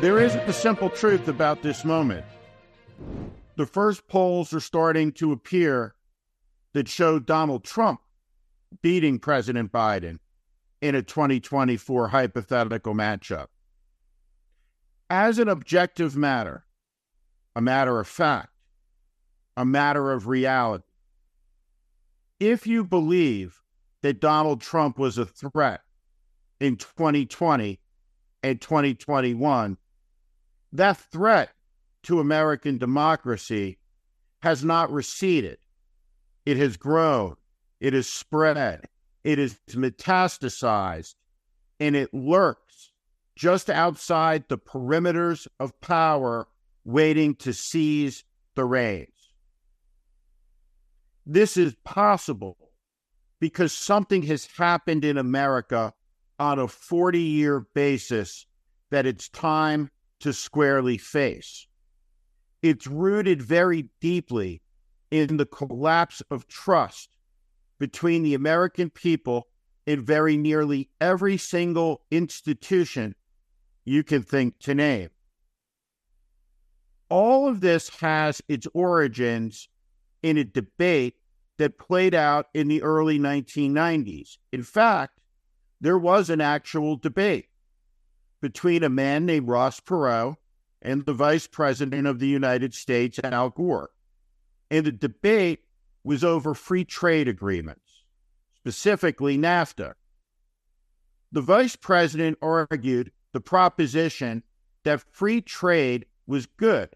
There is a simple truth about this moment. The first polls are starting to appear that show Donald Trump beating President Biden in a 2024 hypothetical matchup. As an objective matter, a matter of fact, a matter of reality, if you believe that Donald Trump was a threat in 2020 and 2021, that threat to American democracy has not receded. It has grown, it has spread, it is metastasized, and it lurks just outside the perimeters of power, waiting to seize the reins. This is possible because something has happened in America on a 40 year basis that it's time to squarely face. It's rooted very deeply in the collapse of trust between the American people in very nearly every single institution you can think to name. All of this has its origins in a debate that played out in the early 1990s. In fact, there was an actual debate between a man named Ross Perot and the vice president of the United States, Al Gore. And the debate was over free trade agreements, specifically NAFTA. The vice president argued the proposition that free trade was good,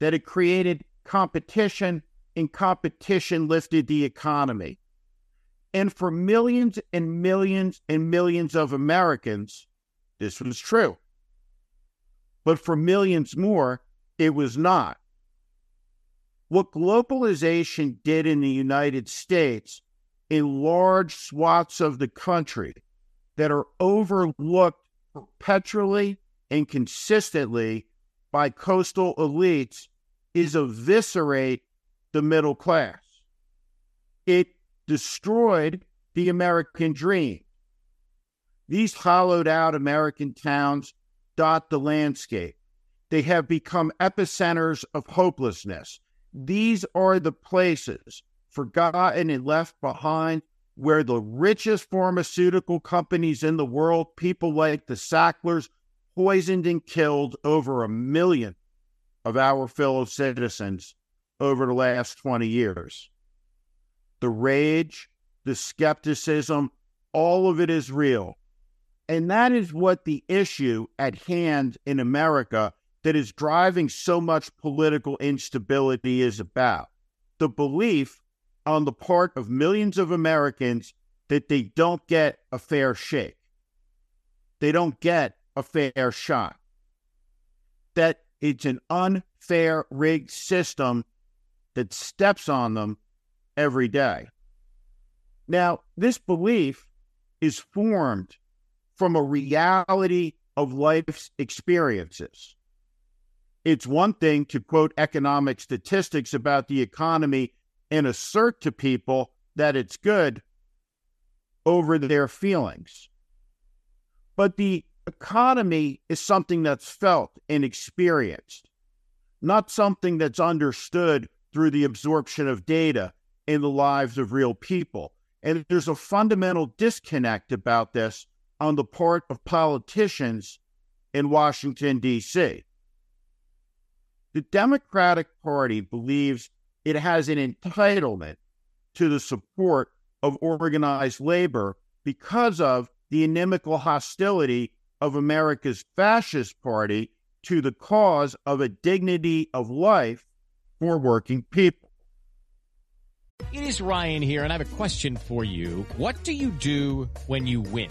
that it created competition and competition lifted the economy. And for millions and millions and millions of Americans, this was true. But for millions more, it was not. What globalization did in the United States in large swaths of the country that are overlooked perpetually and consistently by coastal elites is eviscerate the middle class. It destroyed the American dream. These hollowed out American towns dot the landscape. They have become epicenters of hopelessness. These are the places, forgotten and left behind, where the richest pharmaceutical companies in the world, people like the Sacklers, poisoned and killed over a million of our fellow citizens over the last 20 years. The rage, the skepticism, all of it is real. And that is what the issue at hand in America that is driving so much political instability is about. The belief on the part of millions of Americans that they don't get a fair shake. They don't get a fair shot. That it's an unfair rigged system that steps on them every day. Now, this belief is formed from a reality of life's experiences. It's one thing to quote economic statistics about the economy and assert to people that it's good over their feelings. But the economy is something that's felt and experienced, not something that's understood through the absorption of data in the lives of real people. And there's a fundamental disconnect about this on the part of politicians in Washington, D.C. The Democratic Party believes it has an entitlement to the support of organized labor because of the inimical hostility of America's fascist party to the cause of a dignity of life for working people. It is Ryan here, and I have a question for you. What do you do when you win?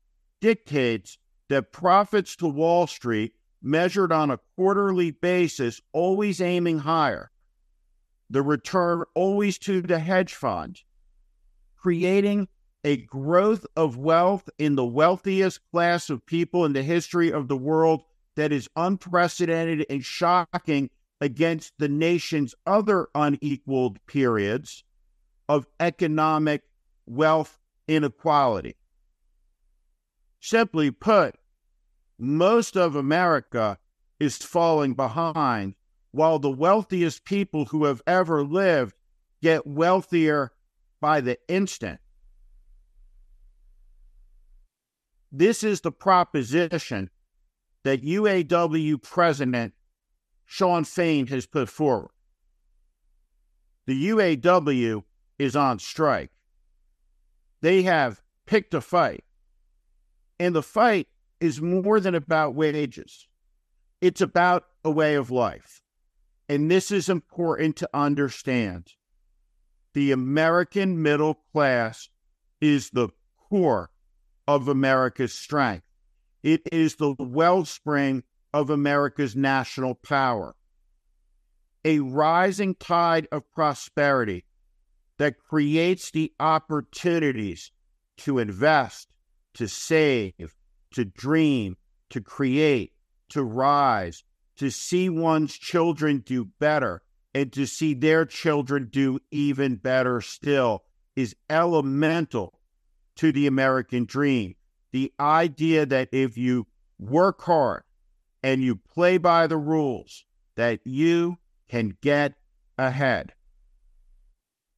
dictates that profits to Wall Street, measured on a quarterly basis, always aiming higher, the return always to the hedge fund, creating a growth of wealth in the wealthiest class of people in the history of the world that is unprecedented and shocking against the nation's other unequaled periods of economic wealth inequality. Simply put, most of America is falling behind, while the wealthiest people who have ever lived get wealthier by the instant. This is the proposition that UAW President Shawn Fain has put forward. The UAW is on strike. They have picked a fight. And the fight is more than about wages, it's about a way of life. And this is important to understand. The American middle class is the core of America's strength. It is the wellspring of America's national power. A rising tide of prosperity that creates the opportunities to invest, to save, to dream, to create, to rise, to see one's children do better, and to see their children do even better still is elemental to the American dream. The idea that if you work hard and you play by the rules, that you can get ahead.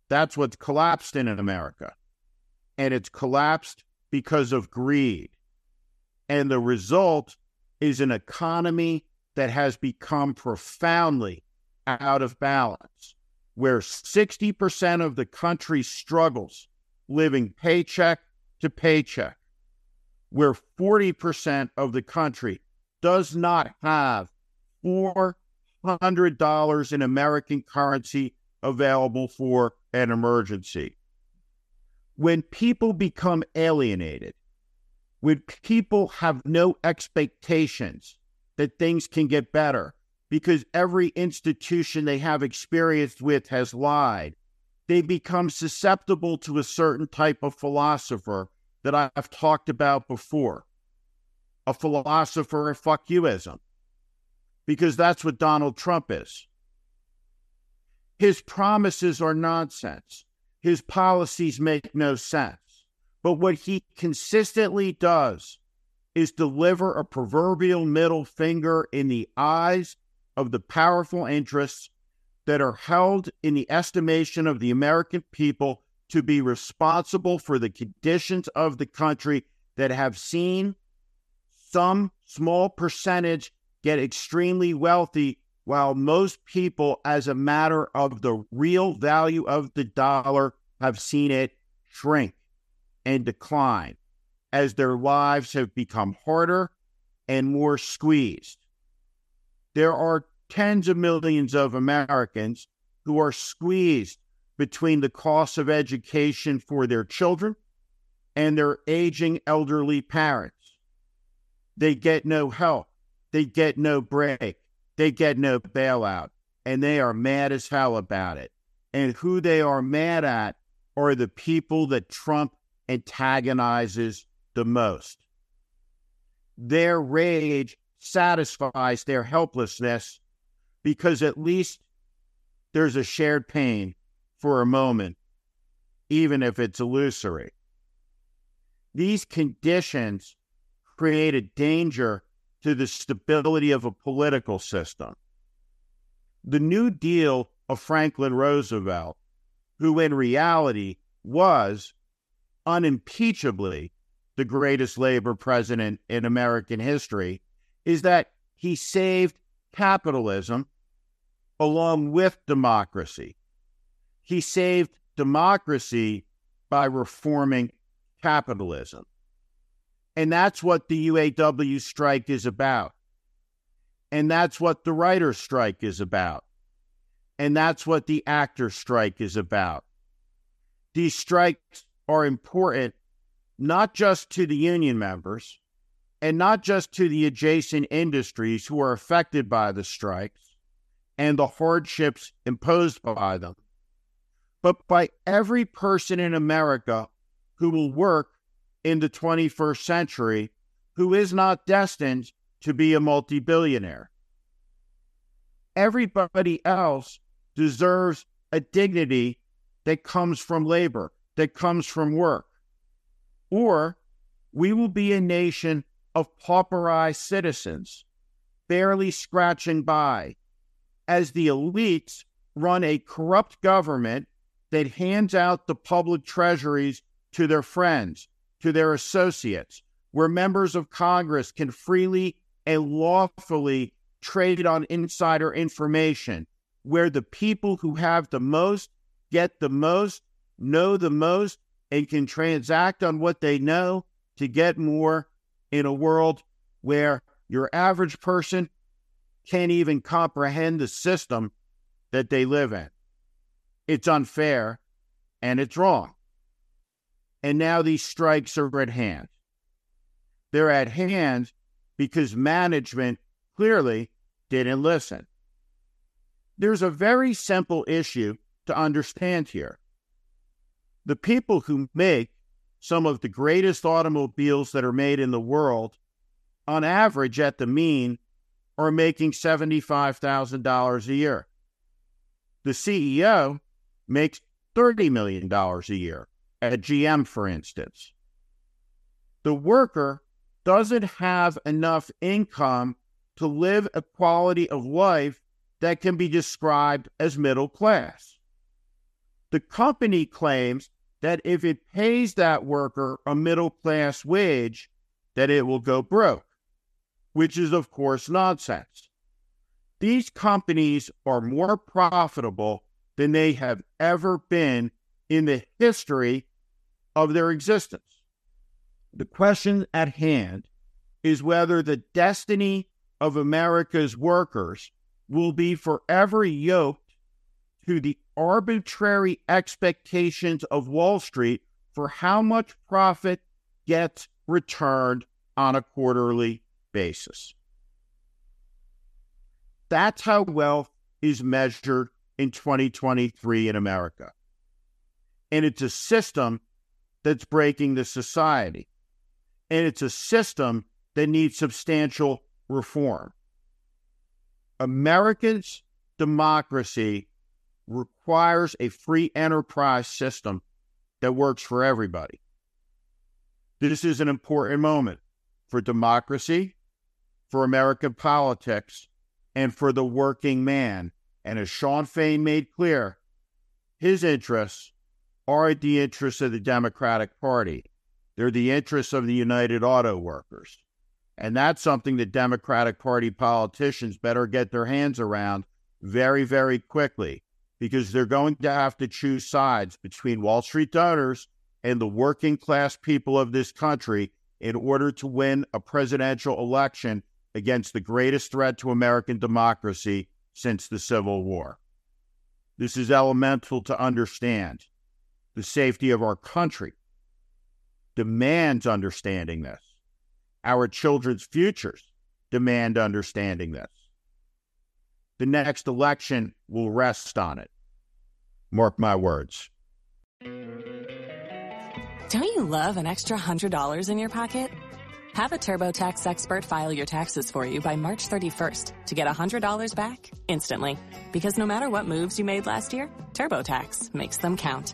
That's what's collapsed in America. And it's collapsed because of greed. And the result is an economy that has become profoundly out of balance, where 60% of the country struggles living paycheck to paycheck, where 40% of the country does not have $400 in American currency available for an emergency. When people become alienated, when people have no expectations that things can get better because every institution they have experience with has lied, they become susceptible to a certain type of philosopher that I've talked about before a philosopher of fuck youism, because that's what Donald Trump is. His promises are nonsense. His policies make no sense. But what he consistently does is deliver a proverbial middle finger in the eyes of the powerful interests that are held in the estimation of the American people to be responsible for the conditions of the country that have seen some small percentage get extremely wealthy, while most people, as a matter of the real value of the dollar, have seen it shrink and decline as their lives have become harder and more squeezed. There are tens of millions of Americans who are squeezed between the cost of education for their children and their aging elderly parents. They get no help, they get no break, they get no bailout, and they are mad as hell about it. And who they are mad at are the people that Trump antagonizes the most. Their rage satisfies their helplessness because at least there's a shared pain for a moment, even if it's illusory. These conditions create a danger to the stability of a political system. The New Deal of Franklin Roosevelt, who in reality was unimpeachably the greatest labor president in American history, is that he saved capitalism along with democracy. He saved democracy by reforming capitalism. And that's what the UAW strike is about. And that's what the writer's strike is about. And that's what the actor strike is about. These strikes are important not just to the union members and not just to the adjacent industries who are affected by the strikes and the hardships imposed by them, but by every person in America who will work in the 21st century who is not destined to be a multi billionaire. Everybody else deserves a dignity that comes from labor, that comes from work. Or we will be a nation of pauperized citizens, barely scratching by, as the elites run a corrupt government that hands out the public treasuries to their friends, to their associates, where members of Congress can freely and lawfully trade on insider information, where the people who have the most get the most, know the most, and can transact on what they know to get more in a world where your average person can't even comprehend the system that they live in. It's unfair and it's wrong. And now these strikes are at hand. They're at hand because management clearly didn't listen. There's a very simple issue to understand here. The people who make some of the greatest automobiles that are made in the world, on average, at the mean, are making $75,000 a year. The CEO makes $30 million a year at GM, for instance. The worker doesn't have enough income to live a quality of life that can be described as middle class. The company claims that if it pays that worker a middle class wage, that it will go broke, which is, of course, nonsense. These companies are more profitable than they have ever been in the history of their existence. The question at hand is whether the destiny of America's workers will be forever yoked to the arbitrary expectations of Wall Street for how much profit gets returned on a quarterly basis. That's how wealth is measured in 2023 in America. And it's a system that's breaking the society. And it's a system that needs substantial reform. Americans' democracy requires a free enterprise system that works for everybody. This is an important moment for democracy, for American politics, and for the working man. And as Shawn Fain made clear, his interests are the interests of the Democratic Party. They're the interests of the United Auto Workers. And that's something that Democratic Party politicians better get their hands around very, very quickly because they're going to have to choose sides between Wall Street donors and the working class people of this country in order to win a presidential election against the greatest threat to American democracy since the Civil War. This is elemental to understand the safety of our country demands understanding this. Our children's futures demand understanding this. The next election will rest on it. Mark my words. Don't you love an extra $100 in your pocket? Have a TurboTax expert file your taxes for you by March 31st to get $100 back instantly. Because no matter what moves you made last year, TurboTax makes them count.